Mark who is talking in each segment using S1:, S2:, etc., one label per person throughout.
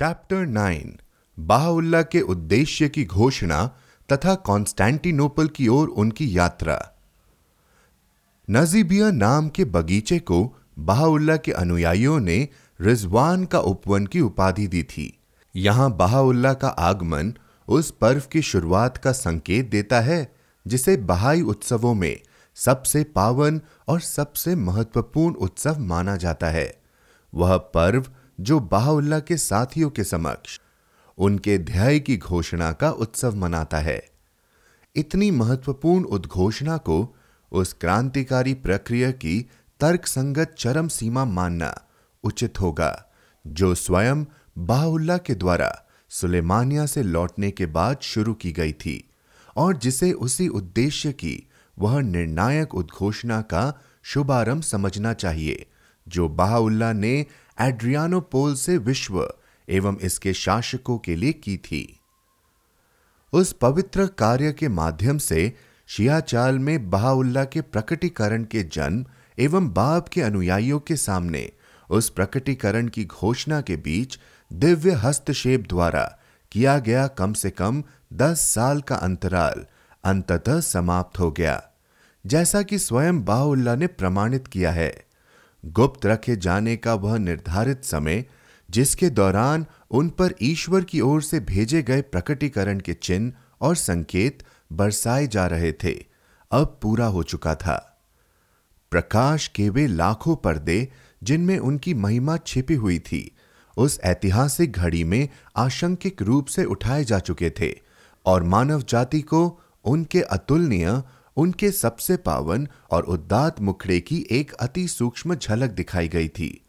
S1: Chapter nine Baha'u'llah के उद्देश्य की घोषणा तथा कॉन्स्टेंटिनोपल की ओर उनकी यात्रा। नजीबिया नाम के बगीचे को बाहुल्ला के अनुयायियों ने रिजवान का उपवन की उपाधि दी थी। यहाँ बाहुल्ला का आगमन उस पर्व की शुरुआत का संकेत देता है, जिसे बहाई उत्सवों में सबसे पावन और सबसे महत्वपूर्ण उत्सव माना जाता है। वह पर्व जो बाहुल्ला के साथियों के समक्ष उनके ध्याय की घोषणा का उत्सव मनाता है। इतनी महत्वपूर्ण उद्घोषणा को उस क्रांतिकारी प्रक्रिया की तर्कसंगत चरम सीमा मानना उचित होगा, जो स्वयं बाहुल्ला के द्वारा सुलेमानिया से लौटने के बाद शुरू की गई थी और जिसे उसी उद्देश्य की वह निर्णायक उद्घोषणा का शुभारंभ समझना चाहिए, जो बाहुल्ला ने एड्रियानोपोल से विश्व एवं इसके शासकों के लिए की थी। उस पवित्र कार्य के माध्यम से शियाचाल में बहाउल्ला के प्रकटीकरण के जन्म एवं बाब के अनुयायियों के सामने उस प्रकटीकरण की घोषणा के बीच दिव्य हस्तक्षेप द्वारा किया गया कम से कम दस साल का अंतराल अंततः समाप्त हो गया, जैसा कि स्वयं बाहुल्ला ने प्रमाणित किया है। गुप्त रखे जाने का वह निर्धारित समय, जिसके दौरान उन पर ईश्वर की ओर से भेजे गए प्रकटीकरण के चिन्ह और संकेत बरसाए जा रहे थे, अब पूरा हो चुका था। प्रकाश के वे लाखों पर्दे, जिनमें उनकी महिमा छिपी हुई थी, उस ऐतिहासिक घड़ी में आशंकिक रूप से उठाए जा चुके थे, और मानव जाति को उनके अतुलनीय उनके सबसे पावन और उद्दात मुखड़े की एक अति सूक्ष्म झलक दिखाई गई थी।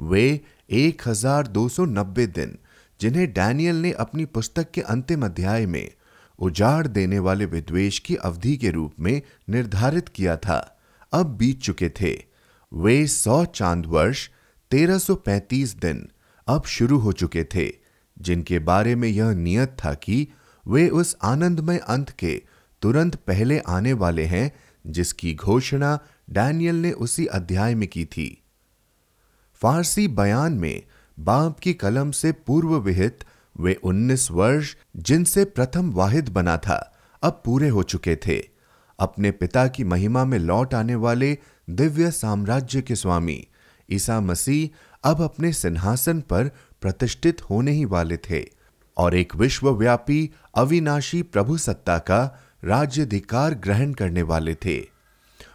S1: वे 1290 दिन, जिन्हें डैनियल ने अपनी पुस्तक के अंतिम अध्याय में उजाड़ देने वाले विद्वेश की अवधि के रूप में निर्धारित किया था, अब बीत चुके थे। वे सौ चाँद वर्ष 1335 दिन, अब शुरू हो चुके थे, जिनके बारे में यह नियत था कि वे उस आनंदमय अंत के तुरंत पहले आने वाले हैं, जिसकी घोषणा डैनियल ने उसी अध्याय में की थी। फारसी बयान में बाप की कलम से पूर्व विहित वे 19 वर्ष, जिनसे प्रथम वाहिद बना था, अब पूरे हो चुके थे। अपने पिता की महिमा में लौट आने वाले दिव्य साम्राज्य के स्वामी, ईसा मसीह अब अपने सिंहासन पर प्रतिष्ठित होने ही वाले थे और एक विश्वव्यापी अविनाशी प्रभु सत्ता का राज्यधिकार ग्रहण करने वाले थे।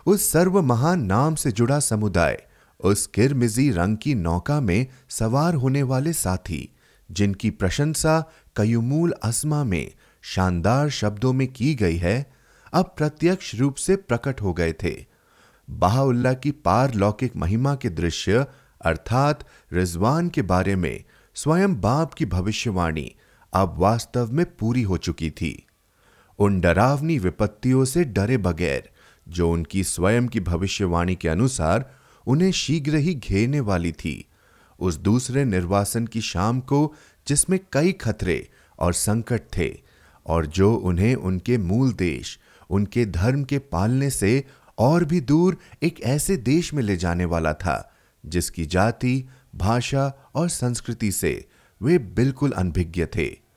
S1: उस सर्व महान नाम से जुड़ा समुदाय, उस किरमिजी रंग की नौका में सवार होने वाले साथी, जिनकी प्रशंसा कयुमूल असमा में शानदार शब्दों में की गई है अब प्रत्यक्ष रूप से प्रकट हो गए थे। बाहुल्ला की पारलौकिक महिमा के दृश्य, अर्थात रिजवान के बारे में, स्वयं बाप की भविष्यवाणी, अब वास्तव में पूरी हो चुकी थी। उन डरावनी विपत्तियों से डरे बगैर, जो उनकी स्वयं की भविष्यवाणी के अनुसार उन्हें शीघ्र ही घेरने वाली थी, उस दूसरे निर्वासन की शाम को जिसमें कई खतरे और संकट थे, और जो उन्हें उनके मूल देश, उनके धर्म के पालने से और भी दूर एक ऐसे देश में ले जाने वाला था, जिसकी जाति, भाषा और संस्कृति से वे बिल्कुल अनभिज्ञ थे।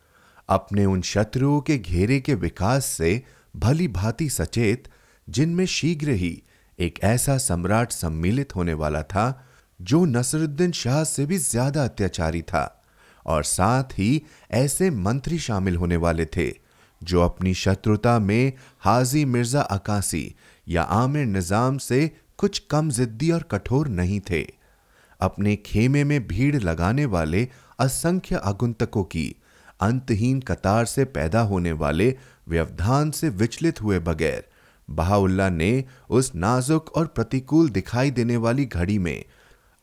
S1: अपने उन शत्रुओं के घेरे के विकास से भली भांति सचेत, जिनमें शीघ्र ही एक ऐसा सम्राट सम्मिलित होने वाला था, जो नसरुद्दीन शाह से भी ज़्यादा अत्याचारी था और साथ ही ऐसे मंत्री शामिल होने वाले थे, जो अपनी शत्रुता में हाजी मिर्ज़ा अकासी या आमिर निज़ाम से कुछ कम जिद्दी और कठोर नहीं थे। अपने खेमे में भीड़ लगाने वाले असंख्य आगुंतकों की अंतहीन कतार से पैदा होने वाले व्यवधान से विचलित हुए बगैर, बहाउल्ला ने उस नाजुक और प्रतिकूल दिखाई देने वाली घड़ी में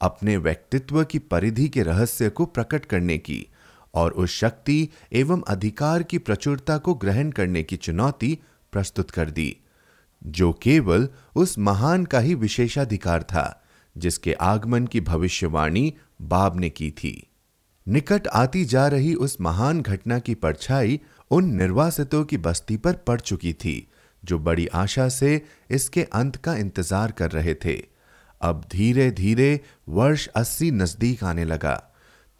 S1: अपने व्यक्तित्व की परिधि के रहस्य को प्रकट करने की और उस शक्ति एवं अधिकार की प्रचुरता को ग्रहण करने की चुनौती प्रस्तुत कर दी, जो केवल उस महान का ही विशेषाधिकार था, जिसके आगमन की भविष्यवाणी बाब ने की थी। निकट आती जा रही उस महान घटना की परछाई उन निर्वासितों की बस्ती पर पड़ चुकी थी, जो बड़ी आशा से इसके अंत का इंतज़ार कर रहे थे। अब धीरे धीरे वर्ष अस्सी नज़दीक आने लगा,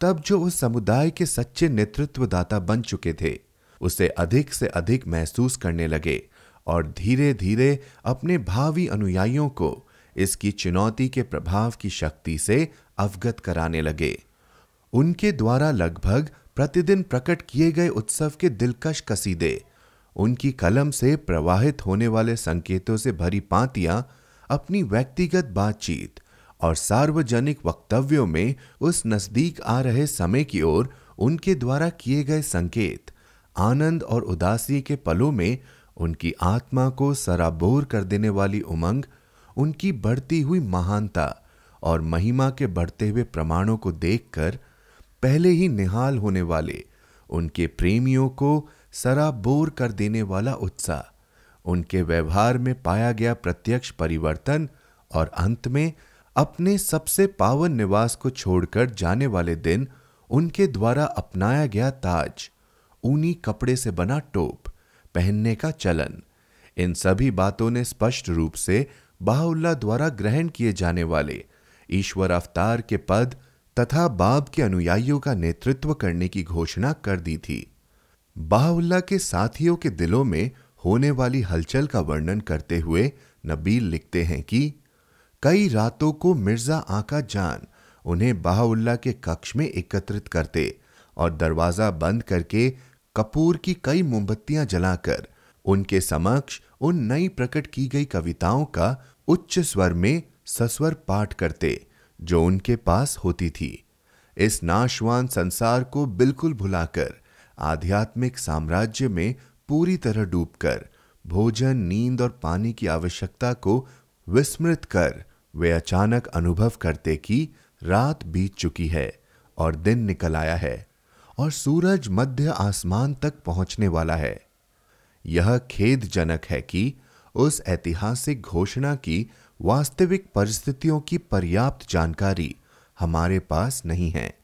S1: तब जो उस समुदाय के सच्चे नेतृत्वदाता बन चुके थे, उसे अधिक से अधिक महसूस करने लगे और धीरे धीरे अपने भावी अनुयायियों को इसकी चुनौती के प्रभाव की शक्ति से अवगत कराने लगे। उनके द्वारा लगभग प्रतिदिन प्रकट किए गए उत्सव के दिलकश कसीदे। उनकी कलम से प्रवाहित होने वाले संकेतों से भरी पांतियाँ, अपनी व्यक्तिगत बातचीत और सार्वजनिक वक्तव्यों में उस नज़दीक आ रहे समय की ओर उनके द्वारा किए गए संकेत, आनंद और उदासी के पलों में उनकी आत्मा को सराबोर कर देने वाली उमंग, उनकी बढ़ती हुई महानता और महिमा के बढ़ते हुए प्रमाणों को देखकर पहले ही निहाल होने वाले, उनके प्रेमियों को सराबोर कर देने वाला उत्साह, उनके व्यवहार में पाया गया प्रत्यक्ष परिवर्तन और अंत में अपने सबसे पावन निवास को छोड़कर जाने वाले दिन उनके द्वारा अपनाया गया ताज, ऊनी कपड़े से बना टोप, पहनने का चलन, इन सभी बातों ने स्पष्ट रूप से बाहुल्ला द्वारा ग्रहण किए जाने वाले ईश्वर अवतार के पद तथा बाब के अनुयायियों का नेतृत्व करने की घोषणा कर दी थी। बाहुल्ला के साथियों के दिलों में होने वाली हलचल का वर्णन करते हुए नबील लिखते हैं कि, कई रातों को मिर्ज़ा आका जान उन्हें बाहुल्ला के कक्ष में एकत्रित करते और दरवाज़ा बंद करके कपूर की कई मोमबत्तियाँ जलाकर उनके समक्ष उन नई प्रकट की गई कविताओं का उच्च स्वर में सस्वर पाठ करते जो उनके पास होती थी। इस नाशवान संसार को बिल्कुल भुलाकर, आध्यात्मिक साम्राज्य में पूरी तरह डूबकर, भोजन, नींद और पानी की आवश्यकता को विस्मृत कर, वे अचानक अनुभव करते कि रात बीत चुकी है और दिन निकल आया है और सूरज मध्य आसमान तक पहुँचने वाला है। यह खेदजनक है कि उस ऐतिहासिक घोषणा की वास्तविक परिस्थितियों की पर्याप्त जानकारी हमारे पास नहीं है।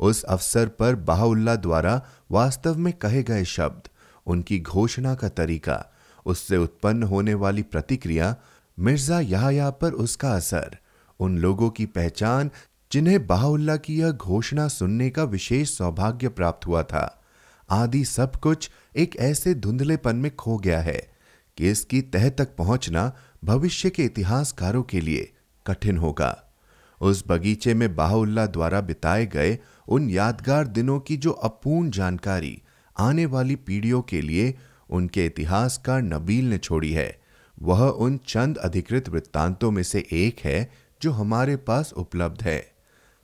S1: उस अवसर पर बाहुल्ला द्वारा वास्तव में कहे गए शब्द, उनकी घोषणा का तरीका, उससे उत्पन्न होने वाली प्रतिक्रिया, मिर्ज़ा याया पर उसका असर, उन लोगों की पहचान, जिन्हें बाहुल्ला की यह घोषणा सुनने का विशेष सौभाग्य प्राप्त हुआ था, आदि सब कुछ एक ऐसे धुंधलेपन में खो गया है। कि इसकी तह तक पहुँचना भविष्य के इतिहासकारों के लिए कठिन होगा। उस बगीचे में बाहुल्ला द्वारा बिताए गए उन यादगार दिनों की जो अपूर्ण जानकारी आने वाली पीढ़ियों के लिए उनके इतिहासकार नबील ने छोड़ी है, वह उन चंद अधिकृत वृत्तांतों में से एक है जो हमारे पास उपलब्ध है।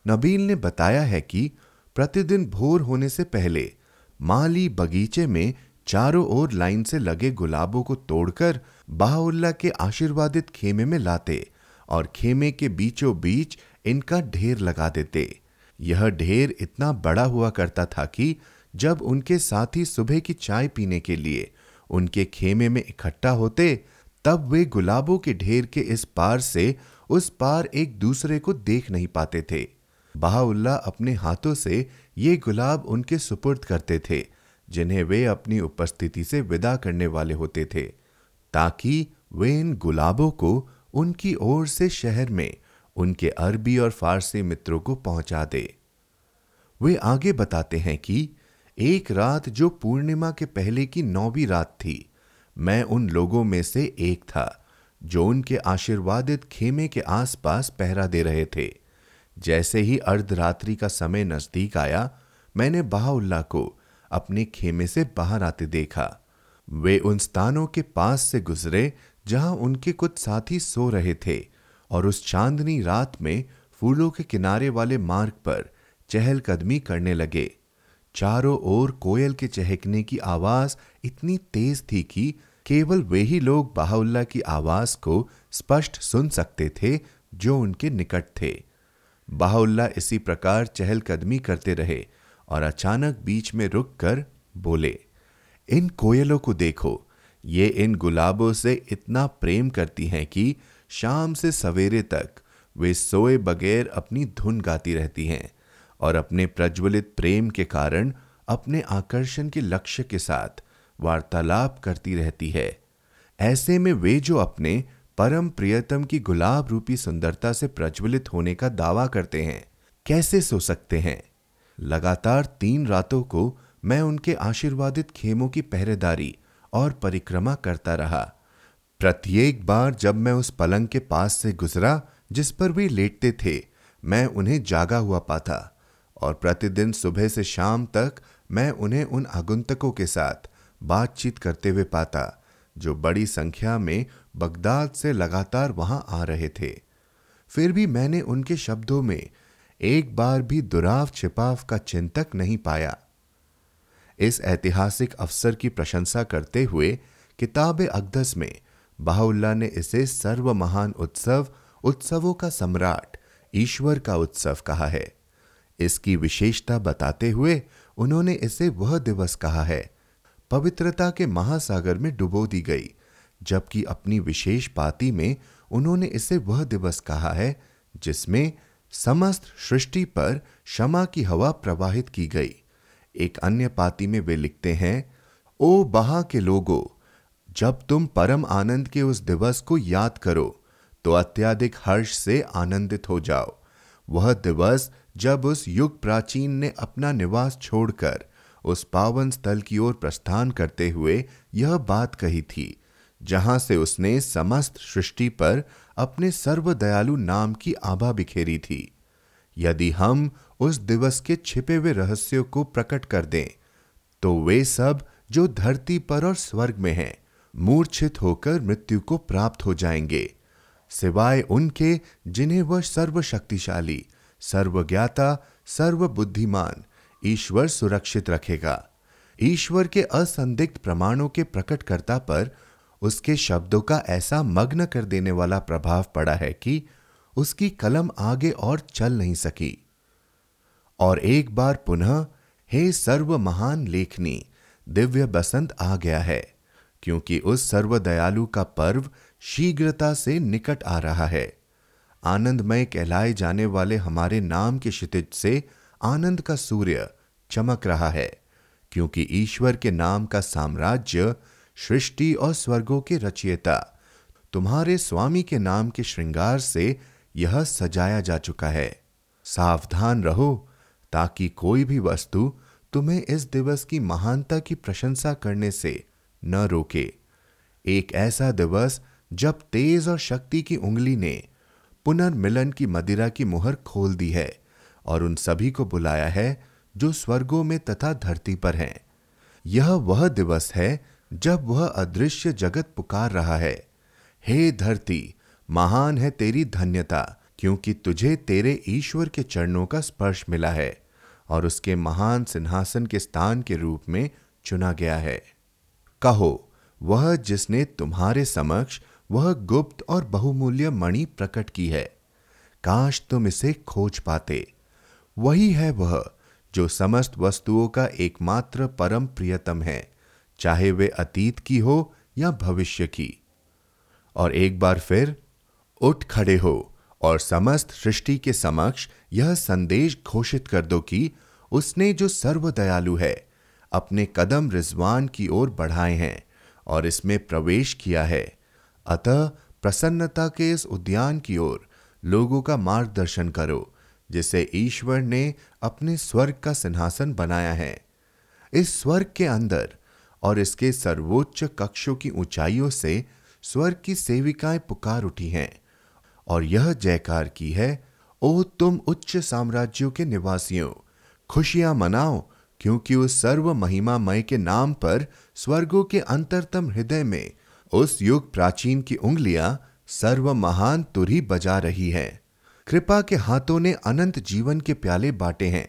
S1: नबील ने बताया है कि प्रतिदिन भोर होने से पहले माली बगीचे में चारों ओर लाइन से लगे गुलाबों को तोड़कर बाहुल्ला के आशीर्वादित खेमे में लाते और खेमे के बीचों बीच इनका ढेर लगा देते। यह ढेर इतना बड़ा हुआ करता था कि जब उनके साथी सुबह की चाय पीने के लिए उनके खेमे में इकट्ठा होते, तब वे गुलाबों के ढेर के इस पार से उस पार एक दूसरे को देख नहीं पाते थे। बहाउल्ला अपने हाथों से ये गुलाब उनके सुपुर्द करते थे जिन्हें वे अपनी उपस्थिति से विदा करने वाले होते थे, ताकि वे इन गुलाबों को उनकी ओर से शहर में उनके अरबी और फारसी मित्रों को पहुँचा दे। वे आगे बताते हैं कि एक रात जो पूर्णिमा के पहले की नौवीं रात थी, मैं उन लोगों में से एक था, जो उनके आशीर्वादित खेमे के आसपास पहरा दे रहे थे। जैसे ही अर्धरात्रि का समय नज़दीक आया, मैंने बाहुल्ला को अपने खेमे से बाहर आते देखा। वे उन स्थानों के पास से गुजरे, जहाँ उनके कुछ साथी सो रहे थे, और उस चांदनी रात में फूलों के किनारे वाले मार्ग पर चहलकदमी करने लगे। चारों ओर कोयल के चहकने की आवाज़ इतनी तेज थी कि केवल वे ही लोग बाहुल्ला की आवाज़ को स्पष्ट सुन सकते थे जो उनके निकट थे। बाहुल्ला इसी प्रकार चहलकदमी करते रहे और अचानक बीच में रुककर बोले, इन कोयलों को देखो। ये इन गुलाबों से इतना प्रेम करती हैं कि शाम से सवेरे तक वे सोए बगैर अपनी धुन गाती रहती हैं और अपने प्रज्वलित प्रेम के कारण अपने आकर्षण के लक्ष्य के साथ वार्तालाप करती रहती है। ऐसे में वे जो अपने परम प्रियतम की गुलाब रूपी सुंदरता से प्रज्वलित होने का दावा करते हैं, कैसे सो सकते हैं? लगातार तीन रातों को मैं उनके आशीर्वादित खेमों की पहरेदारी और परिक्रमा करता रहा। प्रत्येक बार जब मैं उस पलंग के पास से गुजरा, जिस पर वे लेटते थे, मैं उन्हें जागा हुआ पाता और प्रतिदिन सुबह से शाम तक मैं उन्हें उन आगुंतकों के साथ बातचीत करते हुए पाता, जो बड़ी संख्या में बगदाद से लगातार वहाँ आ रहे थे। फिर भी मैंने उनके शब्दों में एक बार भी दुराव छिपाव का चिंतक नहीं पाया। इस ऐतिहासिक अवसर की प्रशंसा करते हुए किताब अकदस में बाहुल्ला ने इसे सर्व महान उत्सव, उत्सवों का सम्राट, ईश्वर का उत्सव कहा है। इसकी विशेषता बताते हुए उन्होंने इसे वह दिवस कहा है, पवित्रता के महासागर में डुबो दी गई, जबकि अपनी विशेष पाती में उन्होंने इसे वह दिवस कहा है, जिसमें समस्त सृष्टि पर क्षमा की हवा प्रवाहित की गई। एक अन्य पाती में वे लिखते हैं, ओ बहा के लोगों, जब तुम परम आनंद के उस दिवस को याद करो तो अत्याधिक हर्ष से आनंदित हो जाओ। वह दिवस जब उस युग प्राचीन ने अपना निवास छोड़कर उस पावन स्थल की ओर प्रस्थान करते हुए यह बात कही थी, जहाँ से उसने समस्त सृष्टि पर अपने सर्वदयालु नाम की आभा बिखेरी थी। यदि हम उस दिवस के छिपे हुए रहस्यों को प्रकट कर दें तो वे सब जो धरती पर और स्वर्ग में हैं, मूर्छित होकर मृत्यु को प्राप्त हो जाएँगे। सिवाय उनके, जिन्हें वह सर्वशक्तिशाली, सर्वज्ञाता, सर्वबुद्धिमान, ईश्वर सुरक्षित रखेगा। ईश्वर के असंदिग्ध प्रमाणों के प्रकटकर्ता पर उसके शब्दों का ऐसा मग्न कर देने वाला प्रभाव पड़ा है कि उसकी कलम आगे और चल नहीं सकी। और एक बार पुनः, हे सर्व महान लेखनी, दिव्य बसंत आ गया है, क्योंकि उस सर्वदयालु का पर्व शीघ्रता से निकट आ रहा है। आनंदमय कहलाए जाने वाले हमारे नाम के क्षितिज से आनंद का सूर्य चमक रहा है, क्योंकि ईश्वर के नाम का साम्राज्य सृष्टि और स्वर्गों के रचयिता। तुम्हारे स्वामी के नाम के श्रृंगार से यह सजाया जा चुका है। सावधान रहो, ताकि कोई भी वस्तु तुम्हें इस दिवस की महानता की प्रशंसा करने से न रोके। एक ऐसा दिवस जब तेज और शक्ति की उंगली ने पुनर्मिलन की मदिरा की मुहर खोल दी है और उन सभी को बुलाया है जो स्वर्गों में तथा धरती पर हैं। यह वह दिवस है जब वह अदृश्य जगत पुकार रहा है। हे धरती, महान है तेरी धन्यता, क्योंकि तुझे तेरे ईश्वर के चरणों का स्पर्श मिला है और उसके महान सिंहासन के स्थान के रूप में चुना गया है। कहो, वह जिसने तुम्हारे समक्ष वह गुप्त और बहुमूल्य मणि प्रकट की है, काश तुम इसे खोज पाते। वही है वह जो समस्त वस्तुओं का एकमात्र परम प्रियतम है चाहे वे अतीत की हो या भविष्य की। और एक बार फिर, उठ खड़े हो और समस्त सृष्टि के समक्ष यह संदेश घोषित कर दो कि उसने जो सर्वदयालु है, अपने कदम रिजवान की ओर बढ़ाए हैं और इसमें प्रवेश किया है। अतः प्रसन्नता के इस उद्यान की ओर लोगों का मार्गदर्शन करो, जिसे ईश्वर ने अपने स्वर्ग का सिंहासन बनाया है। इस स्वर्ग के अंदर और इसके सर्वोच्च कक्षों की ऊंचाइयों से स्वर्ग की सेविकाएँ पुकार उठी हैं। और यह जयकार की है, ओ तुम उच्च साम्राज्यों के निवासियों, खुशियाँ मनाओ, क्योंकि उस सर्व महिमामय के नाम पर स्वर्गों के अंतरतम हृदय में उस युग प्राचीन की उंगलियाँ सर्व महान तुरी बजा रही है। कृपा के हाथों ने अनंत जीवन के प्याले बांटे हैं।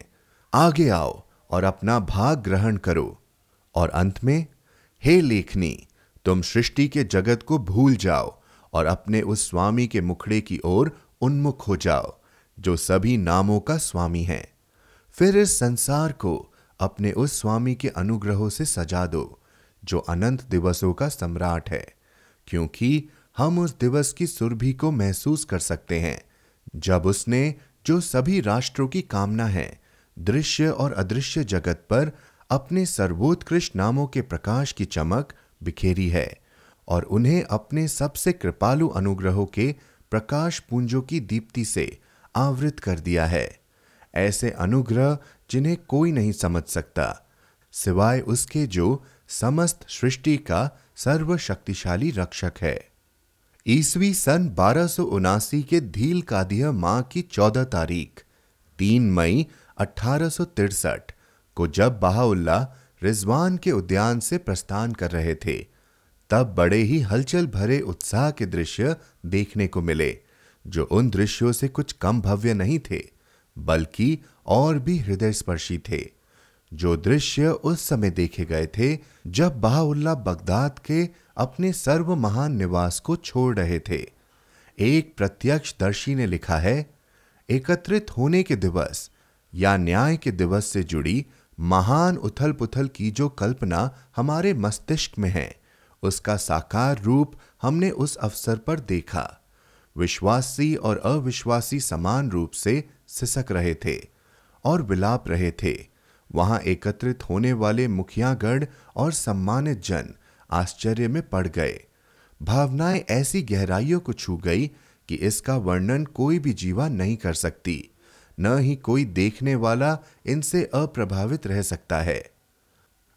S1: आगे आओ और अपना भाग ग्रहण करो। और अंत में, हे लेखनी, तुम सृष्टि के जगत को भूल जाओ और अपने उस स्वामी के मुखड़े की ओर उन्मुख हो जाओ, जो सभी नामों का स्वामी है। फिर इस संसार को अपने उस स्वामी के अनुग्रहों से सजा दो, जो अनंत दिवसों का सम्राट है, क्योंकि हम उस दिवस की सुरभि को महसूस कर सकते हैं, जब उसने जो सभी राष्ट्रों की कामना है, दृश्य और अदृश्य जगत पर अपने सर्वोत्कृष्ट नामों के प्रकाश की चमक बिखेरी है और उन्हें अपने सबसे कृपालु अनुग्रहों के प्रकाश पुंजों की दीप्ति से आवृत कर दिया है। ऐसे अनुग्रह जिन्हें कोई नहीं समझ सकता, सिवाय उसके जो समस्त सृष्टि का सर्वशक्तिशाली रक्षक है। ईसवी सन बारह के धील कादिया माह की चौदह तारीख, तीन मई अठारह को जब बहाउल्ला रिजवान के उद्यान से प्रस्थान कर रहे थे, तब बड़े ही हलचल भरे उत्साह के दृश्य देखने को मिले, जो उन दृश्यों से कुछ कम भव्य नहीं थे, बल्कि और भी हृदय स्पर्शी थे, जो दृश्य उस समय देखे गए थे जब बहाउल्ला बगदाद के अपने सर्व महान निवास को छोड़ रहे थे। एक प्रत्यक्ष दर्शी ने लिखा है, एकत्रित होने के दिवस या न्याय के दिवस से जुड़ी महान उथल पुथल की जो कल्पना हमारे मस्तिष्क में है, उसका साकार रूप हमने उस अवसर पर देखा। विश्वासी और अविश्वासी समान रूप से सिसक रहे थे और विलाप रहे थे। वहाँ एकत्रित होने वाले मुखियागढ़ और सम्मानित जन आश्चर्य में पड़ गए। भावनाएँ ऐसी गहराइयों को छू गई कि इसका वर्णन कोई भी जीवा नहीं कर सकती। न ही कोई देखने वाला इनसे अप्रभावित रह सकता है।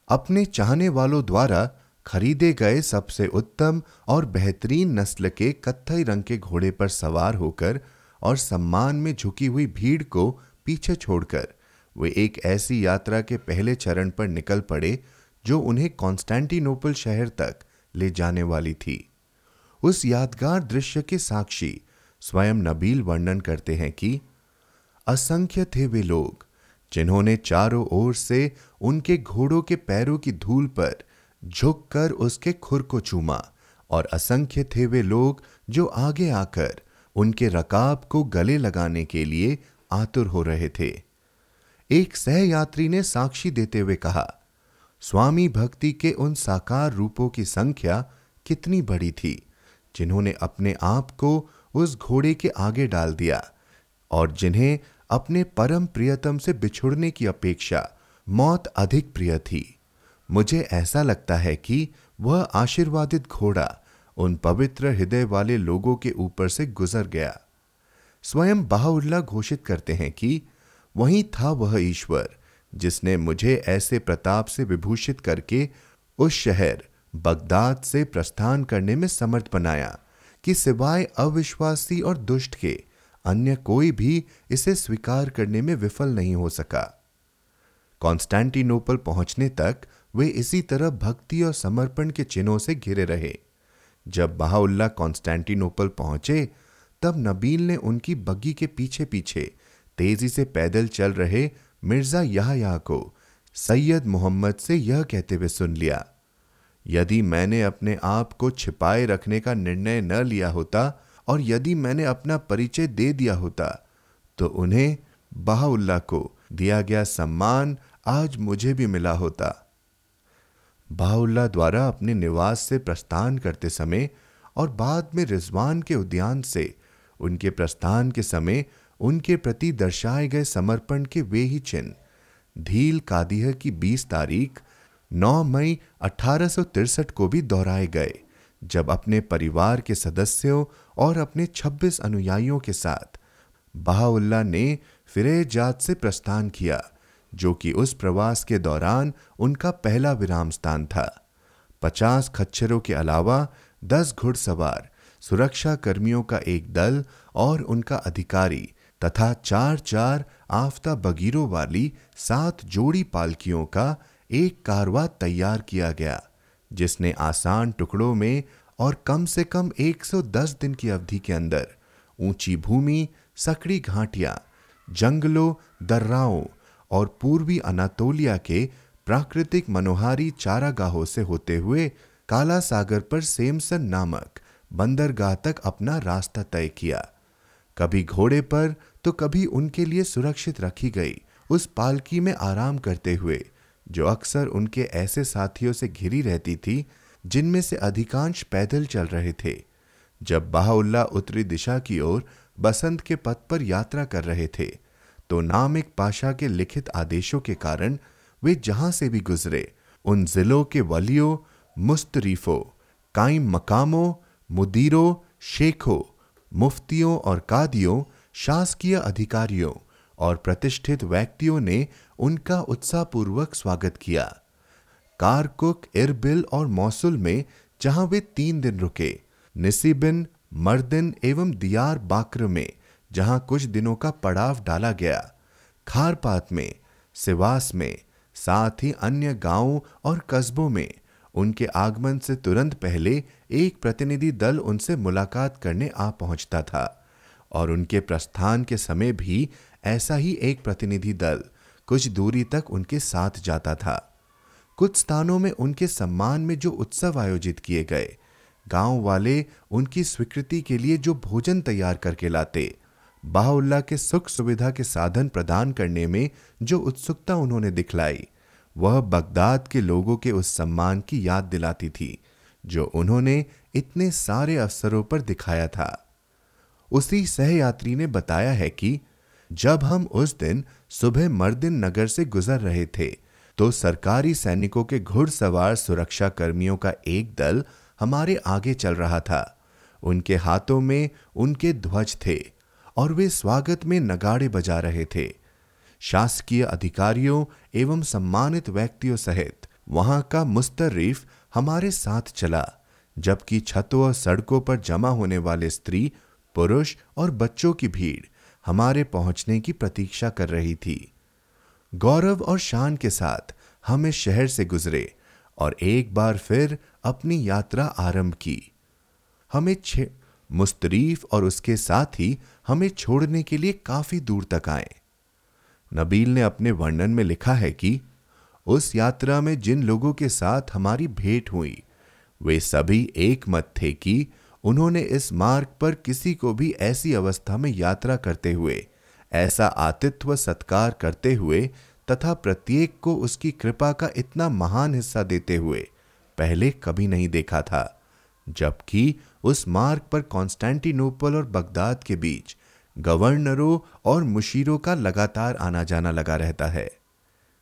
S1: अपने चाहने वालों द्वारा खरीदे गए सबसे उत्तम और बेहतरीन नस्ल के कत्थई रंग के घोड़े पर सवार होकर और सम्मान में झुकी हुई भीड़ को पीछे छोड़कर वे एक ऐसी यात्रा के पहले चरण पर निकल पड़े जो उन्हें कॉन्स्टेंटिनोपल शहर तक ले जाने वाली थी। उस यादगार दृश्य के साक्षी स्वयं नबील वर्णन करते हैं कि असंख्य थे वे लोग, जिन्होंने चारों ओर से उनके घोड़ों के पैरों की धूल पर झुककर उसके खुर को चूमा, और असंख्य थे वे लोग जो आगे आकर उनके रकाब को गले लगाने के लिए आतुर हो रहे थे। एक सहयात्री ने साक्षी देते हुए कहा, स्वामी भक्ति के उन साकार रूपों की संख्या कितनी बड़ी थी, जिन्होंने अपने आप को उस घोड़े के आगे डाल दिया और जिन्हें अपने परम प्रियतम से बिछुड़ने की अपेक्षा मौत अधिक प्रिय थी। मुझे ऐसा लगता है कि वह आशीर्वादित घोड़ा उन पवित्र हृदय वाले लोगों के ऊपर से गुजर गया। स्वयं बाहुल्ला घोषित करते हैं कि वही था वह ईश्वर जिसने मुझे ऐसे प्रताप से विभूषित करके उस शहर बगदाद से प्रस्थान करने में समर्थ बनाया कि सिवाय अविश्वासी और दुष्ट के अन्य कोई भी इसे स्वीकार करने में विफल नहीं हो सका। कॉन्स्टेंटिनोपल पहुँचने तक वे इसी तरह भक्ति और समर्पण के चिन्हों से घिरे रहे। जब बहाउल्ला कॉन्स्टेंटिनोपल पहुँचे, तब नबील ने उनकी बग्गी के पीछे पीछे तेज़ी से पैदल चल रहे मिर्ज़ा याहया को सैयद मोहम्मद से यह कहते हुए सुन लिया, यदि मैंने अपने आप को छिपाए रखने का निर्णय न लिया होता और यदि मैंने अपना परिचय दे दिया होता तो उन्हें बाहुल्ला को दिया गया सम्मान आज मुझे भी मिला होता। बाहुल्ला द्वारा अपने निवास से प्रस्थान करते समय और बाद में रिजवान के उद्यान से, उनके प्रस्थान के समय उनके प्रति दर्शाए गए समर्पण के वे ही चिन्ह। धील कादिह की 20 तारीख 9 मई अठारह को भी दोहराए गए। जब अपने परिवार के सदस्यों और अपने 26 अनुयायियों के साथ बहाउल्ला ने फिरे जात से प्रस्थान किया, जो कि उस प्रवास के दौरान उनका पहला विराम स्थान था। पचास खच्चरों के अलावा दस घुड़सवार सुरक्षा कर्मियों का एक दल और उनका अधिकारी तथा चार चार आफ्ता बगीरों वाली सात जोड़ी पालकियों का एक कारवा तैयार किया गया। जिसने आसान टुकड़ों में और कम से कम 110 दिन की अवधि के अंदर ऊँची भूमि, सकड़ी घाटियाँ, जंगलों, दर्राओं और पूर्वी अनातोलिया के प्राकृतिक मनोहारी चारागाहों से होते हुए काला सागर पर सेमसन नामक बंदरगाह तक अपना रास्ता तय किया। कभी घोड़े पर तो कभी उनके लिए सुरक्षित रखी गई उस पालकी में आराम करते हुए जो अक्सर उनके ऐसे साथियों से घिरी रहती थी, जिनमें से अधिकांश पैदल चल रहे थे। जब बाहुल्ला उत्तरी दिशा की ओर बसंत के पथ पर यात्रा कर रहे थे तो नामिक पाशा के लिखित आदेशों के कारण वे जहाँ से भी गुजरे, उन जिलों के वलियों, मुस्तरीफों काइम मकामों, मुदीरों, शेखों, मुफ्तियों और कादियों, शासकीय अधिकारियों और प्रतिष्ठित व्यक्तियों ने उनका उत्साहपूर्वक स्वागत किया। कारकुक, इरबिल और मौसुल में जहाँ वे तीन दिन रुके, निसीबिन, मर्दिन एवं दियार बाक्र में, जहाँ कुछ दिनों का पड़ाव डाला गया। खारपात में, सिवास में, साथ ही अन्य गाँवों और कस्बों में, उनके आगमन से तुरंत पहले एक प्रतिनिधि दल उनसे मुलाकात करने आ पहुँचता था और उनके प्रस्थान के समय भी ऐसा ही एक प्रतिनिधि दल कुछ दूरी तक उनके साथ जाता था। कुछ स्थानों में उनके सम्मान में जो उत्सव आयोजित किए गए, गाँव वाले उनकी स्वीकृति के लिए जो भोजन तैयार करके लाते, बाहुल्ला के सुख सुविधा के साधन प्रदान करने में जो उत्सुकता उन्होंने दिखलाई, वह बगदाद के लोगों के उस सम्मान की याद दिलाती थी, जो उन्होंने इतने सारे अवसरों पर दिखाया था। उसी सहयात्री ने बताया है कि जब हम उस दिन सुबह मर्दिन नगर से गुजर रहे थे तो सरकारी सैनिकों के घुड़सवार सुरक्षा कर्मियों का एक दल हमारे आगे चल रहा था। उनके हाथों में उनके ध्वज थे और वे स्वागत में नगाड़े बजा रहे थे। शासकीय अधिकारियों एवं सम्मानित व्यक्तियों सहित वहाँ का मुस्तरीफ हमारे साथ चला, जबकि छतों और सड़कों पर जमा होने वाले स्त्री, पुरुष और बच्चों की भीड़ हमारे पहुँचने की प्रतीक्षा कर रही थी। गौरव और शान के साथ हम इस शहर से गुजरे और एक बार फिर अपनी यात्रा आरंभ की। हमें छे, मुस्तरीफ और उसके साथ ही हमें छोड़ने के लिए काफ़ी दूर तक आए। नबील ने अपने वर्णन में लिखा है कि उस यात्रा में जिन लोगों के साथ हमारी भेंट हुई, वे सभी एक मत थे कि उन्होंने इस मार्ग पर किसी को भी ऐसी अवस्था में यात्रा करते हुए, ऐसा आतिथ्य सत्कार करते हुए तथा प्रत्येक को उसकी कृपा का इतना महान हिस्सा देते हुए पहले कभी नहीं देखा था, जबकि उस मार्ग पर कॉन्स्टेंटिनोपल और बगदाद के बीच गवर्नरों और मुशीरों का लगातार आना जाना लगा रहता है।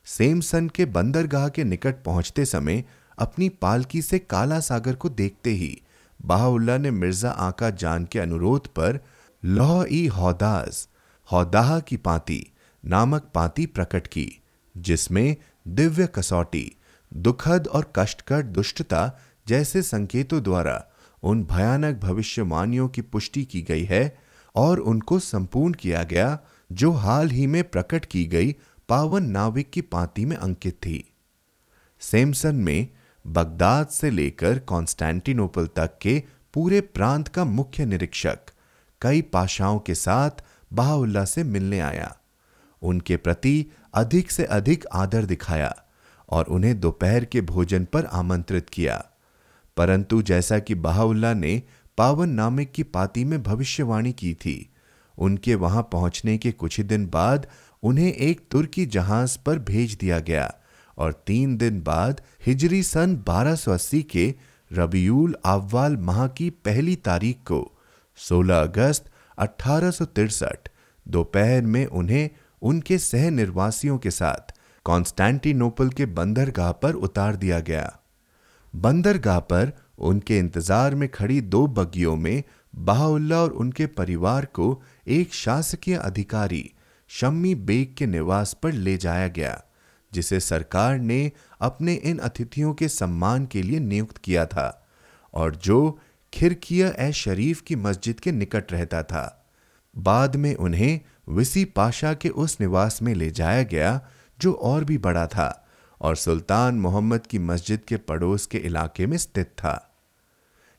S1: सेमसन के बंदरगाह के निकट पहुँचते समय अपनी पालकी से काला सागर को देखते ही बाहुल्ला ने मिर्ज़ा आका जान के अनुरोध पर लौह ई हौदाज हौदाह की पाती नामक पाती प्रकट की, जिसमें दिव्य कसौटी, दुखद और कष्टकर दुष्टता जैसे संकेतों द्वारा उन भयानक भविष्यवाणियों की पुष्टि की गई है और उनको संपूर्ण किया गया, जो हाल ही में प्रकट की गई पावन नाविक की पांति में अंकित थी। सेमसन में बगदाद से लेकर कॉन्स्टेंटिनोपल तक के पूरे प्रांत का मुख्य निरीक्षक, कई पाशाओं के साथ बाहुल्ला से मिलने आया। उनके प्रति अधिक से अधिक आदर दिखाया और उन्हें दोपहर के भोजन पर आमंत्रित किया। परंतु जैसा कि बाहुल्ला ने पावन नामिक की पाती में भविष्यवाणी की थी, उनके वहाँ पहुँचने के कुछ ही दिन बाद उन्हें एक तुर्की जहाज़ पर भेज दिया गया और तीन दिन बाद हिजरी सन 1280 के रबीउल अव्वाल माह की पहली तारीख को 16 अगस्त अठारह दोपहर में उन्हें उनके सह निर्वासियों के साथ कॉन्स्टेंटिनोपल के बंदरगाह पर उतार दिया गया। बंदरगाह पर उनके इंतज़ार में खड़ी दो बगियों में बाहुल्ला और उनके परिवार को एक शासकीय अधिकारी शम्मी बेग के निवास पर ले जाया गया। जिसे सरकार ने अपने इन अतिथियों के सम्मान के लिए नियुक्त किया था और जो खिरकिया ए शरीफ की मस्जिद के निकट रहता था। बाद में उन्हें विसी पाशा के उस निवास में ले जाया गया, जो और भी बड़ा था और सुल्तान मोहम्मद की मस्जिद के पड़ोस के इलाके में स्थित था।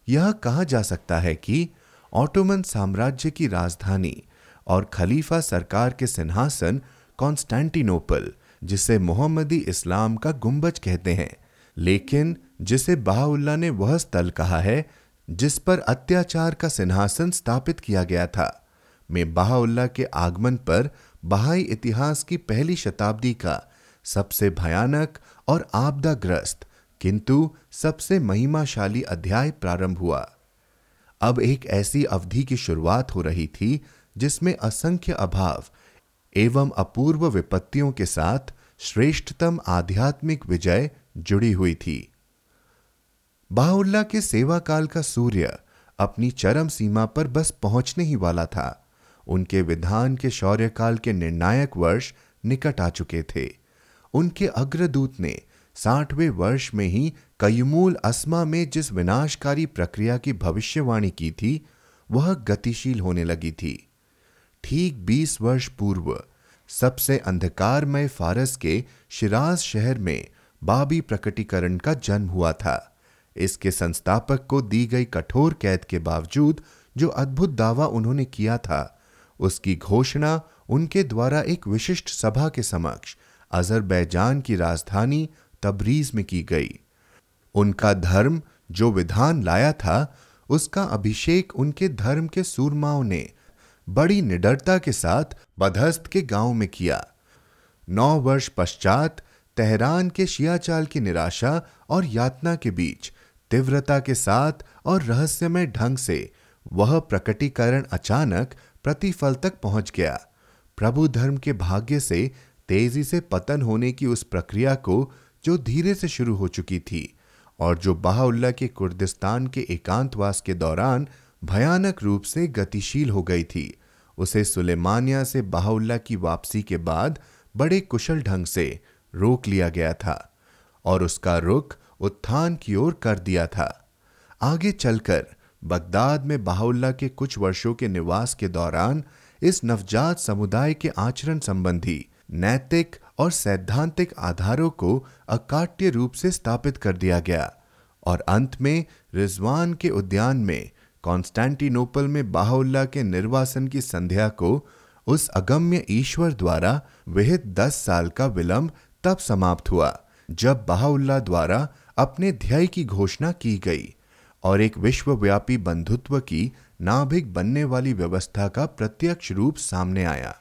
S1: यह कहा जा सकता है कि ऑटोमन साम्राज्य की राजधानी और खलीफा सरकार के सिंहासन कॉन्स्टेंटिनोपल जिसे मोहम्मदी इस्लाम का गुंबज कहते हैं, लेकिन जिसे बाहुल्ला ने वह स्थल कहा है, जिस पर अत्याचार का सिंहासन स्थापित किया गया था। में बाहुल्ला के आगमन पर बहाई इतिहास की पहली शताब्दी का सबसे भयानक और आपदाग्रस्त, किंतु सबसे महिमाशाली अध्याय प्रारंभ हुआ। अब एक ऐसी अवधि की शुरुआत हो रही थी, जिसमें असंख्य अभाव एवं अपूर्व विपत्तियों के साथ श्रेष्ठतम आध्यात्मिक विजय जुड़ी हुई थी। बाहुल्ला के सेवा काल का सूर्य अपनी चरम सीमा पर बस पहुँचने ही वाला था। उनके विधान के शौर्यकाल के निर्णायक वर्ष निकट आ चुके थे। उनके अग्रदूत ने साठवें वर्ष में ही कयमूल अस्मा में जिस विनाशकारी प्रक्रिया की भविष्यवाणी की थी, वह गतिशील होने लगी थी। ठीक बीस वर्ष पूर्व, सबसे अंधकारमय फारस के शिराज शहर में बाबी प्रकटीकरण का जन्म हुआ था। इसके संस्थापक को दी गई कठोर कैद के बावजूद जो अद्भुत दावा उन्होंने किया था, उसकी घोषणा उनके द्वारा एक विशिष्ट सभा के समक्ष अजरबैजान की राजधानी तबरीज में की गई। उनका धर्म जो विधान लाया था, उसका अभिषेक उनके धर्म के सूरमाओं ने बड़ी निडरता के साथ बधस्त के गाँव में किया। नौ वर्ष पश्चात तेहरान के शियाचाल की निराशा और यातना के बीच तीव्रता के साथ और रहस्यमय ढंग से वह प्रकटीकरण अचानक प्रतिफल तक पहुँच गया। प्रभु धर्म के भाग्य से तेज़ी से पतन होने की उस प्रक्रिया को जो धीरे से शुरू हो चुकी थी और जो बाहुल्ला के कुर्दिस्तान के एकांतवास के दौरान भयानक रूप से गतिशील हो गई थी। उसे सुलेमानिया से बाहुल्ला की वापसी के बाद बड़े कुशल ढंग से रोक लिया गया था और उसका रुख उत्थान की ओर कर दिया था। आगे चलकर बगदाद में बाहुल्ला के कुछ वर्षों के निवास के दौरान इस नवजात समुदाय के आचरण संबंधी नैतिक और सैद्धांतिक आधारों को अकाट्य रूप से स्थापित कर दिया गया और अंत में रिजवान के उद्यान में कॉन्स्टेंटिनोपल में बाहुल्ला के निर्वासन की संध्या को उस अगम्य ईश्वर द्वारा विहित दस साल का विलंब तब समाप्त हुआ, जब बाहुल्ला द्वारा अपने ध्यय की घोषणा की गई और एक विश्वव्यापी बंधुत्व की नाभिक बनने वाली व्यवस्था का प्रत्यक्ष रूप सामने आया।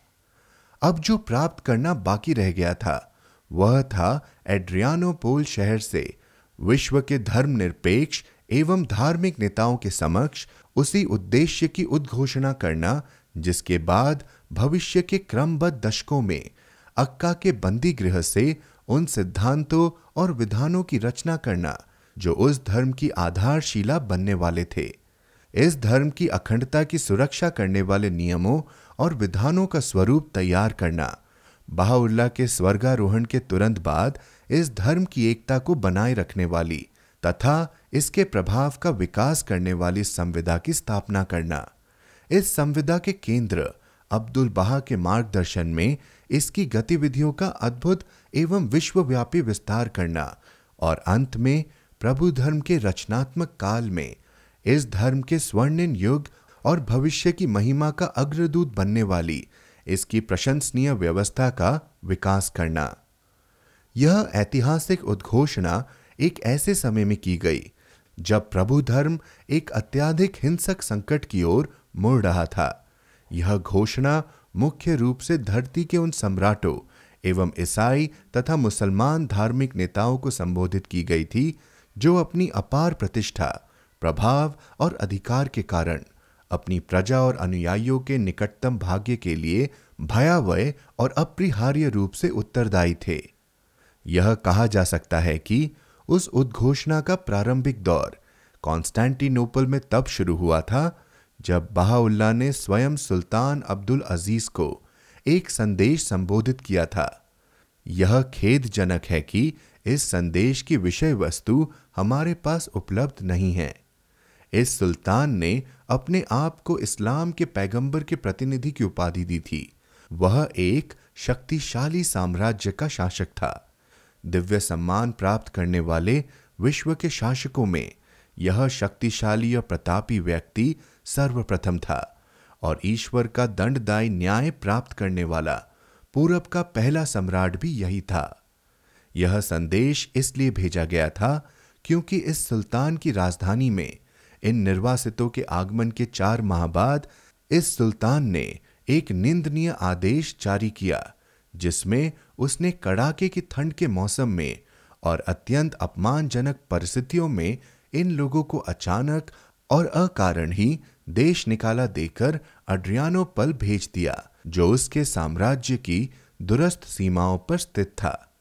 S1: अब जो प्राप्त करना बाकी रह गया था, वह था एड्रियानोपोल शहर से, विश्व के धर्मनिरपेक्ष एवं धार्मिक नेताओं के समक्ष उसी उद्देश्य की उद्घोषणा करना, जिसके बाद भविष्य के क्रमबद्ध दशकों में अक्का के बंदी गृह से उन सिद्धांतों और विधानों की रचना करना, जो उस धर्म की आधारशिला बनने वाले थे। इस धर्म की अखंडता की सुरक्षा करने वाले नियमों और विधानों का स्वरूप तैयार करना, बाहुल्ला के स्वर्गारोहण के तुरंत बाद इस धर्म की एकता को बनाए रखने वाली तथा इसके प्रभाव का विकास करने वाली संविदा की स्थापना करना। इस संविदा के केंद्र, अब्दुल बहा के मार्गदर्शन में इसकी गतिविधियों का अद्भुत एवं विश्वव्यापी विस्तार करना और अंत में प्रभु धर्म के रचनात्मक काल में इस धर्म के स्वर्णिम युग और भविष्य की महिमा का अग्रदूत बनने वाली इसकी प्रशंसनीय व्यवस्था का विकास करना। यह ऐतिहासिक उद्घोषणा एक ऐसे समय में की गई, जब प्रभु धर्म एक अत्याधिक हिंसक संकट की ओर मुड़ रहा था। यह घोषणा मुख्य रूप से धरती के उन सम्राटों एवं ईसाई तथा मुसलमान धार्मिक नेताओं को संबोधित की गई थी, जो अपनी अपार प्रतिष्ठा, प्रभाव और अधिकार के कारण अपनी प्रजा और अनुयायियों के निकटतम भाग्य के लिए भयावह और अपरिहार्य रूप से उत्तरदायी थे। यह कहा जा सकता है कि उस उद्घोषणा का प्रारंभिक दौर कॉन्स्टेंटिनोपल में तब शुरू हुआ था, जब बहाउल्ला ने स्वयं सुल्तान अब्दुल अज़ीज़ को एक संदेश संबोधित किया था। यह खेदजनक है कि इस संदेश की विषय वस्तु हमारे पास उपलब्ध नहीं है। इस सुल्तान ने अपने आप को इस्लाम के पैगंबर के प्रतिनिधि की उपाधि दी थी। वह एक शक्तिशाली साम्राज्य का शासक था। दिव्य सम्मान प्राप्त करने वाले विश्व के शासकों में यह शक्तिशाली और प्रतापी व्यक्ति सर्वप्रथम था और ईश्वर का दंडदायी न्याय प्राप्त करने वाला पूरब का पहला सम्राट भी यही था। यह संदेश इसलिए भेजा गया था क्योंकि इस सुल्तान की राजधानी में इन निर्वासितों के आगमन के चार माह बाद इस सुल्तान ने एक निंदनीय आदेश जारी किया। जिसमें उसने कड़ाके की ठंड के मौसम में और अत्यंत अपमानजनक परिस्थितियों में इन लोगों को अचानक और अकारण ही देश निकाला देकर अड्रियानो पल भेज दिया, जो उसके साम्राज्य की दुरस्त सीमाओं पर स्थित था।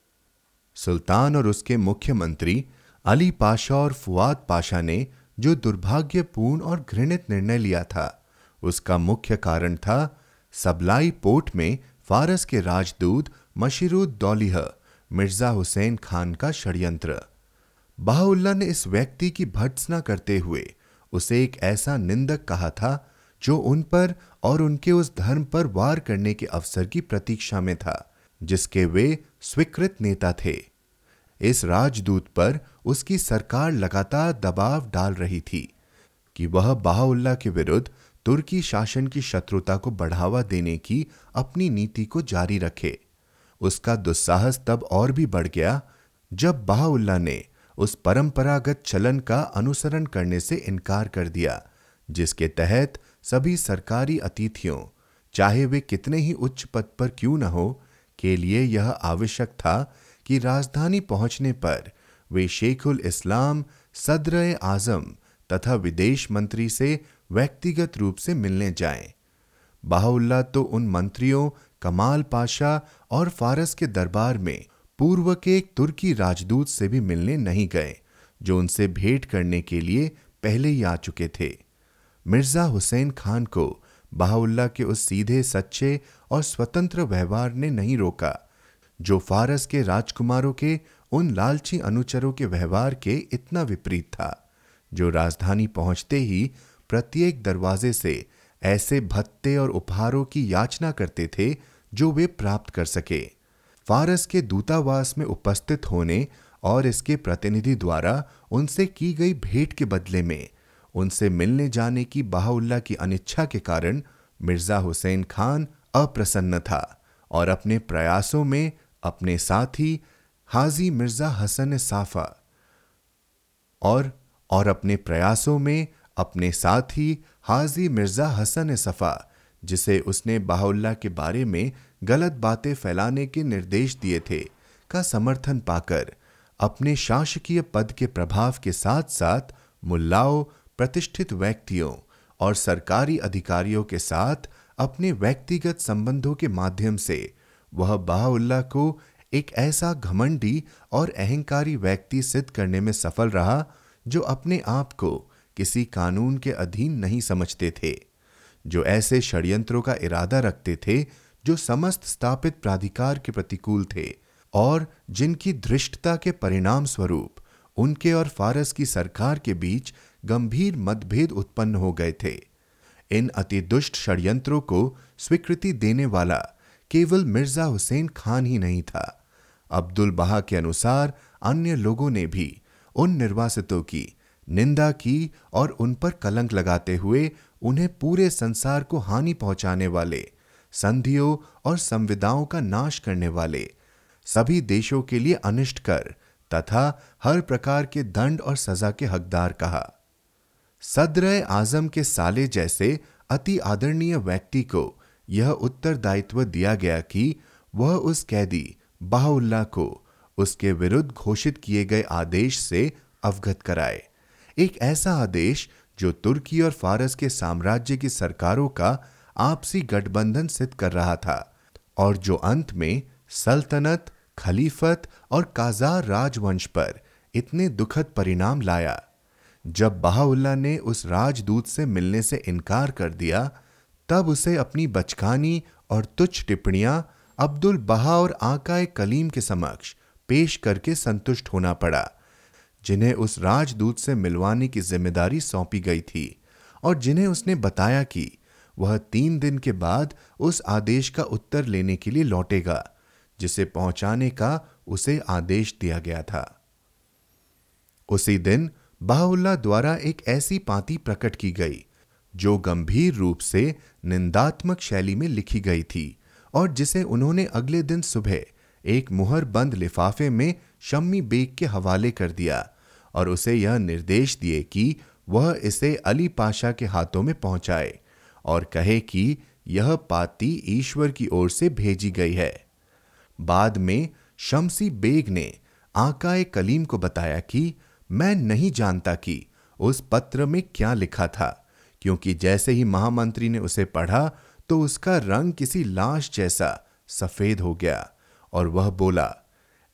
S1: सुल्तान और उसके मुख्यमंत्री अली पाशा और फुआद पाशा ने जो दुर्भाग्यपूर्ण और घृणित निर्णय लिया था, उसका मुख्य कारण था सबलाई पोर्ट में फारस के राजदूत मशीरुद दौलिह मिर्ज़ा हुसैन खान का षड्यंत्र। बाहुल्ला ने इस व्यक्ति की भर्त्सना करते हुए उसे एक ऐसा निंदक कहा था, जो उन पर और उनके उस धर्म पर वार करने के अवसर की प्रतीक्षा में था, जिसके वे स्वीकृत नेता थे। इस राजदूत पर उसकी सरकार लगातार दबाव डाल रही थी कि वह बाहुल्ला के विरुद्ध तुर्की शासन की शत्रुता को बढ़ावा देने की अपनी नीति को जारी रखे। उसका दुस्साहस तब और भी बढ़ गया जब बाहुल्ला ने उस परंपरागत चलन का अनुसरण करने से इनकार कर दिया, जिसके तहत सभी सरकारी अतिथियों, चाहे वे कितने ही उच्च पद पर क्यों न हो, के लिए यह आवश्यक था कि राजधानी पहुँचने पर वे शेखुल इस्लाम, सदर आज़म तथा विदेश मंत्री से व्यक्तिगत रूप से मिलने जाएँ। बाहुल्ला तो उन मंत्रियों, कमाल पाशा और फारस के दरबार में पूर्व के एक तुर्की राजदूत से भी मिलने नहीं गए, जो उनसे भेंट करने के लिए पहले ही आ चुके थे मिर्ज़ा हुसैन खान को बाहुल्ला के उस सीधे, सच्चे और स्वतंत्र व्यवहार ने नहीं रोका, जो फारस के राजकुमारों के उन लालची अनुचरों के व्यवहार के इतना विपरीत था, जो राजधानी पहुँचते ही प्रत्येक दरवाजे से ऐसे भत्ते और उपहारों की याचना करते थे जो वे प्राप्त कर सके। फारस के दूतावास में उपस्थित होने और इसके प्रतिनिधि द्वारा उनसे की गई भेंट के बदले में उनसे मिलने जाने की बाहुल्ला की अनिच्छा के कारण मिर्ज़ा हुसैन खान अप्रसन्न था और अपने प्रयासों में अपने साथी हाजी मिर्ज़ा हसन साफा और और अपने प्रयासों में अपने साथ ही हाजी मिर्ज़ा हसन सफ़ा, जिसे उसने बाहुल्ला के बारे में गलत बातें फैलाने के निर्देश दिए थे, का समर्थन पाकर अपने शासकीय पद के प्रभाव के साथ साथ मुल्लाओं, प्रतिष्ठित व्यक्तियों और सरकारी अधिकारियों के साथ अपने व्यक्तिगत संबंधों के माध्यम से वह बाहुल्ला को एक ऐसा घमंडी और अहंकारी व्यक्ति सिद्ध करने में सफल रहा, जो अपने आप को किसी कानून के अधीन नहीं समझते थे, जो ऐसे षड्यंत्रों का इरादा रखते थे, जो समस्त स्थापित प्राधिकार के प्रतिकूल थे, और जिनकी दृष्टता के परिणाम स्वरूप उनके और फारस की सरकार के बीच गंभीर मतभेद उत्पन्न हो गए थे। इन अति दुष्ट षड्यंत्रों को स्वीकृति देने वाला केवल मिर्ज़ा हुसैन खान ही नहीं था। अब्दुल बहा के अनुसार अन्य लोगों ने भी उन निर्वासितों की निंदा की और उन पर कलंक लगाते हुए उन्हें पूरे संसार को हानि पहुँचाने वाले, संधियों और संविदाओं का नाश करने वाले, सभी देशों के लिए अनिष्ट कर, तथा हर प्रकार के दंड और सजा के हकदार कहा। सदर आज़म के साले जैसे अति आदरणीय व्यक्ति को यह उत्तरदायित्व दिया गया कि वह उस कैदी, बाहुल्ला को उसके विरुद्ध घोषित किए गए आदेश से अवगत कराए। एक ऐसा आदेश जो तुर्की और फारस के साम्राज्य की सरकारों का आपसी गठबंधन सिद्ध कर रहा था और जो अंत में सल्तनत, खलीफत और काजार राजवंश पर इतने दुखद परिणाम लाया। जब बहाउल्ला ने उस राजदूत से मिलने से इनकार कर दिया, तब उसे अपनी बचकानी और तुच्छ टिप्पणियाँ अब्दुल बहा और आकाए कलीम के समक्ष पेश करके संतुष्ट होना पड़ा। जिन्हें उस राजदूत से मिलवाने की ज़िम्मेदारी सौंपी गई थी और जिन्हें उसने बताया कि वह तीन दिन के बाद उस आदेश का उत्तर लेने के लिए लौटेगा, जिसे पहुँचाने का उसे आदेश दिया गया था। उसी दिन बाहुल्ला द्वारा एक ऐसी पांति प्रकट की गई, जो गंभीर रूप से निंदात्मक शैली में लिखी गई थी और जिसे उन्होंने अगले दिन सुबह एक मुहर बंद लिफाफे में शम्मी बेग के हवाले कर दिया। और उसे यह निर्देश दिए कि वह इसे अली पाशा के हाथों में पहुँचाए और कहे कि यह पाती ईश्वर की ओर से भेजी गई है। बाद में शमसी बेग ने आकाए कलीम को बताया कि मैं नहीं जानता कि उस पत्र में क्या लिखा था, क्योंकि जैसे ही महामंत्री ने उसे पढ़ा तो उसका रंग किसी लाश जैसा सफ़ेद हो गया और वह बोला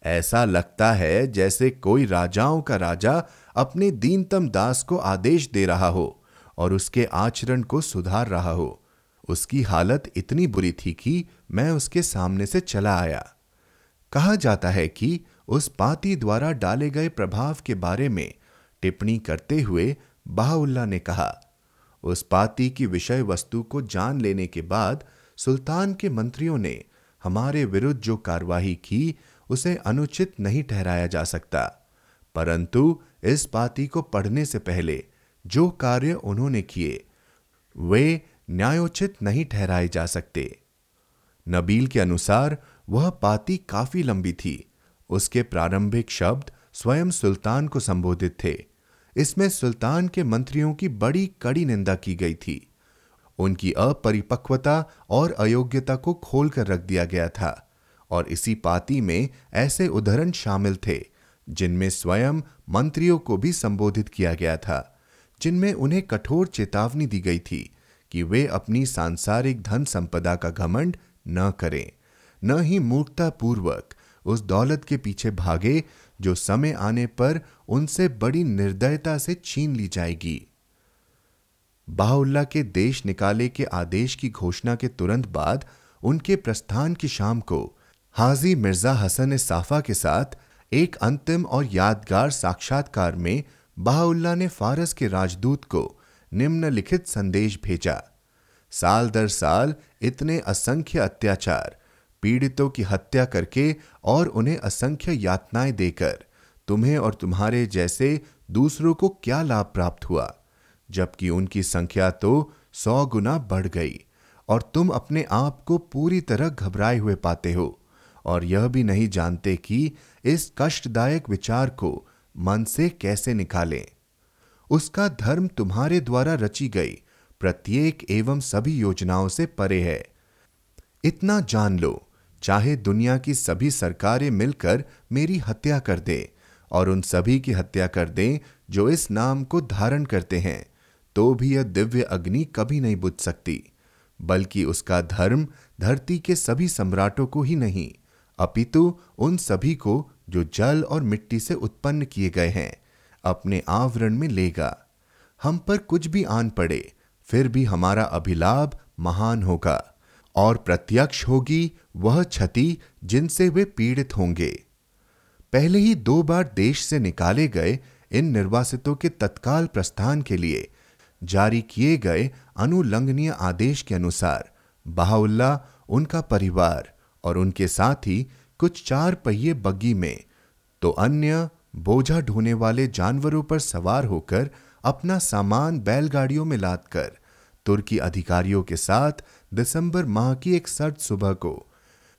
S1: ऐसा लगता है जैसे कोई राजाओं का राजा अपने दीनतम दास को आदेश दे रहा हो और उसके आचरण को सुधार रहा हो। उसकी हालत इतनी बुरी थी कि मैं उसके सामने से चला आया। कहा जाता है कि उस पाती द्वारा डाले गए प्रभाव के बारे में टिप्पणी करते हुए बाहुल्ला ने कहा, उस पाती की विषय वस्तु को जान लेने के बाद सुल्तान के मंत्रियों ने हमारे विरुद्ध जो कार्यवाही की उसे अनुचित नहीं ठहराया जा सकता। परंतु इस पाती को पढ़ने से पहले जो कार्य उन्होंने किए, वे न्यायोचित नहीं ठहराए जा सकते। नबील के अनुसार वह पाती काफ़ी लंबी थी। उसके प्रारंभिक शब्द स्वयं सुल्तान को संबोधित थे। इसमें सुल्तान के मंत्रियों की बड़ी कड़ी निंदा की गई थी। उनकी अपरिपक्वता और अयोग्यता को खोलकर रख दिया गया था। और इसी पाती में ऐसे उदाहरण शामिल थे, जिनमें स्वयं मंत्रियों को भी संबोधित किया गया था, जिनमें उन्हें कठोर चेतावनी दी गई थी कि वे अपनी सांसारिक धन संपदा का घमंड न करें, न ही मूर्खतापूर्वक उस दौलत के पीछे भागे जो समय आने पर उनसे बड़ी निर्दयता से छीन ली जाएगी। बाहुल्ला के देश निकाले के आदेश की घोषणा के तुरंत बाद उनके प्रस्थान की शाम को हाजी मिर्ज़ा हसन साफा के साथ एक अंतिम और यादगार साक्षात्कार में बाहुल्ला ने फारस के राजदूत को निम्नलिखित संदेश भेजा। साल दर साल इतने असंख्य अत्याचार, पीड़ितों की हत्या करके और उन्हें असंख्य यातनाएँ देकर तुम्हें और तुम्हारे जैसे दूसरों को क्या लाभ प्राप्त हुआ? जबकि उनकी संख्या तो सौ गुना बढ़ गई और तुम अपने आप को पूरी तरह घबराए हुए पाते हो। और यह भी नहीं जानते कि इस कष्टदायक विचार को मन से कैसे निकालें। उसका धर्म तुम्हारे द्वारा रची गई प्रत्येक एवं सभी योजनाओं से परे है। इतना जान लो, चाहे दुनिया की सभी सरकारें मिलकर मेरी हत्या कर दे और उन सभी की हत्या कर दें जो इस नाम को धारण करते हैं तो भी यह दिव्य अग्नि कभी नहीं बुझ सकती, बल्कि उसका धर्म धरती के सभी सम्राटों को ही नहीं। अपितु उन सभी को जो जल और मिट्टी से उत्पन्न किए गए हैं, अपने आवरण में लेगा। हम पर कुछ भी आन पड़े, फिर भी हमारा अभिलाभ महान होगा, और प्रत्यक्ष होगी वह क्षति जिनसे वे पीड़ित होंगे। पहले ही दो बार देश से निकाले गए इन निर्वासितों के तत्काल प्रस्थान के लिए जारी किए गए अनुलंघनीय आदेश के अनुसार बहाउल्ला उनका परिवार और उनके साथ ही कुछ चार पहिए बग्गी में तो अन्य बोझा ढोने वाले जानवरों पर सवार होकर अपना सामान बैलगाड़ियों में लादकर, तुर्की अधिकारियों के साथ दिसंबर माह की एक सर्द सुबह को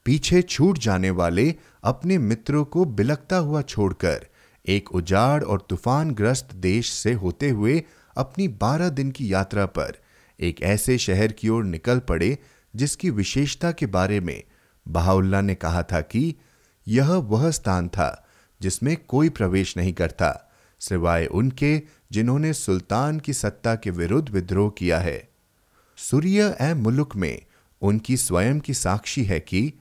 S1: पीछे छूट जाने वाले अपने मित्रों को बिलकता हुआ छोड़कर एक उजाड़ और तूफ़ान ग्रस्त देश से होते हुए अपनी बारह दिन की यात्रा पर एक ऐसे शहर की ओर निकल पड़े जिसकी विशेषता के बारे में बहाउल्ला ने कहा था कि यह वह स्थान था जिसमें कोई प्रवेश नहीं करता, सिवाय उनके जिन्होंने सुल्तान की सत्ता के विरुद्ध विद्रोह किया है। सूर्य ए मुल्क में उनकी स्वयं की साक्षी है कि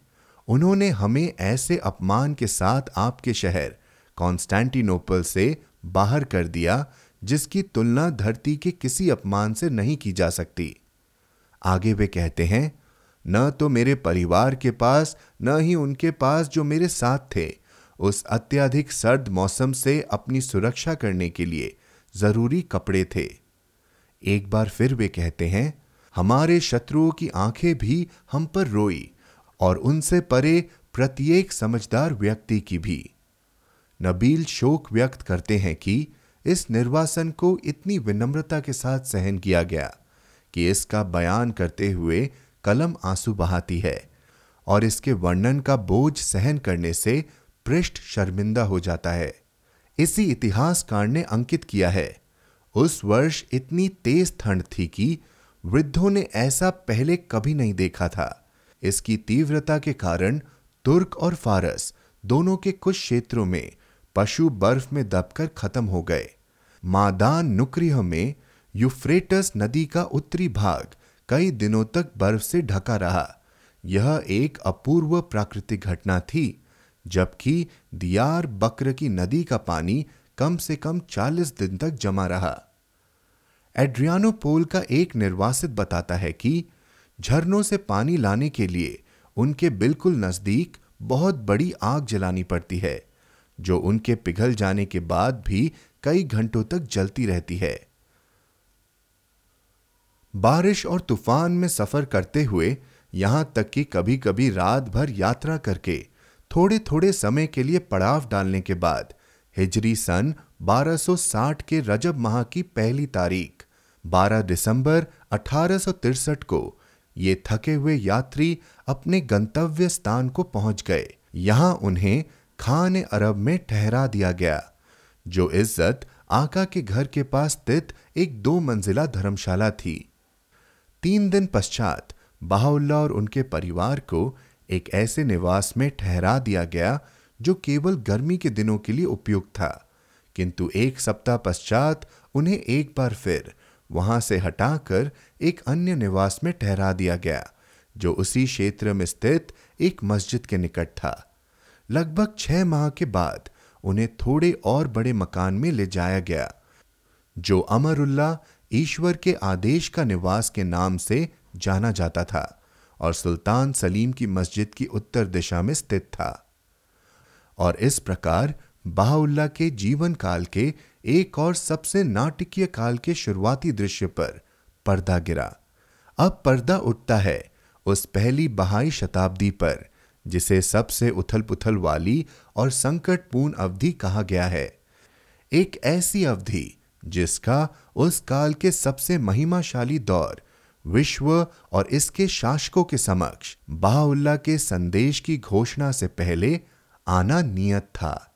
S1: उन्होंने हमें ऐसे अपमान के साथ आपके शहर कॉन्स्टेंटिनोपल से बाहर कर दिया, जिसकी तुलना धरती के किसी अपमान से नहीं की जा सकती। आगे वे कहते हैं न तो मेरे परिवार के पास, न ही उनके पास जो मेरे साथ थे। उस अत्यधिक सर्द मौसम से अपनी सुरक्षा करने के लिए ज़रूरी कपड़े थे। एक बार फिर वे कहते हैं, हमारे शत्रुओं की आँखें भी हम पर रोई और उनसे परे प्रत्येक समझदार व्यक्ति की भी। नबील शोक व्यक्त करते हैं कि इस निर्वासन को इतनी विनम्रता के साथ सहन किया गया कि इसका बयान करते हुए कलम आँसू बहाती है और इसके वर्णन का बोझ सहन करने से पृष्ठ शर्मिंदा हो जाता है। इसी इतिहासकार ने अंकित किया है, उस वर्ष इतनी तेज ठंड थी कि वृद्धों ने ऐसा पहले कभी नहीं देखा था। इसकी तीव्रता के कारण तुर्क और फारस दोनों के कुछ क्षेत्रों में पशु बर्फ़ में दबकर खत्म हो गए। मादान नुक्रिय में यूफ्रेटस नदी का उत्तरी भाग कई दिनों तक बर्फ़ से ढका रहा। यह एक अपूर्व प्राकृतिक घटना थी, जबकि दियार बक्र की नदी का पानी कम से कम 40 दिन तक जमा रहा। एड्रियानो पोल का एक निर्वासित बताता है कि झरनों से पानी लाने के लिए उनके बिल्कुल नज़दीक बहुत बड़ी आग जलानी पड़ती है, जो उनके पिघल जाने के बाद भी कई घंटों तक जलती रहती है। बारिश और तूफ़ान में सफ़र करते हुए यहाँ तक कि कभी कभी रात भर यात्रा करके थोड़े थोड़े समय के लिए पड़ाव डालने के बाद, हिजरी सन 1260 के रजब माह की पहली तारीख 12 दिसंबर अठारह को ये थके हुए यात्री अपने गंतव्य स्थान को पहुँच गए। यहाँ उन्हें खान अरब में ठहरा दिया गया, जो इज़्ज़त आका के घर के पास स्थित एक दो मंजिला धर्मशाला थी। तीन दिन पश्चात बाहुल्ला और उनके परिवार को एक ऐसे निवास में ठहरा दिया गया, जो केवल गर्मी के दिनों के लिए उपयुक्त था। किंतु एक सप्ताह पश्चात उन्हें एक बार फिर वहाँ से हटाकर एक अन्य निवास में ठहरा दिया गया, जो उसी क्षेत्र में स्थित एक मस्जिद के निकट था। लगभग छह माह के बाद उन्हें थोड़े और बड़े मकान में ले जाया गया, जो अमरुल्ला ईश्वर के आदेश का निवास के नाम से जाना जाता था और सुल्तान सलीम की मस्जिद की उत्तर दिशा में स्थित था। और इस प्रकार बाहुल्ला के जीवन काल के एक और सबसे नाटकीय काल के शुरुआती दृश्य पर पर्दा गिरा। अब पर्दा उठता है उस पहली बहाई शताब्दी पर, जिसे सबसे उथल पुथल वाली और संकटपूर्ण अवधि कहा गया है। एक ऐसी अवधि जिसका उस काल के सबसे महिमाशाली दौर, विश्व और इसके शासकों के समक्ष बाहुल्ला के संदेश की घोषणा से पहले आना नियत था।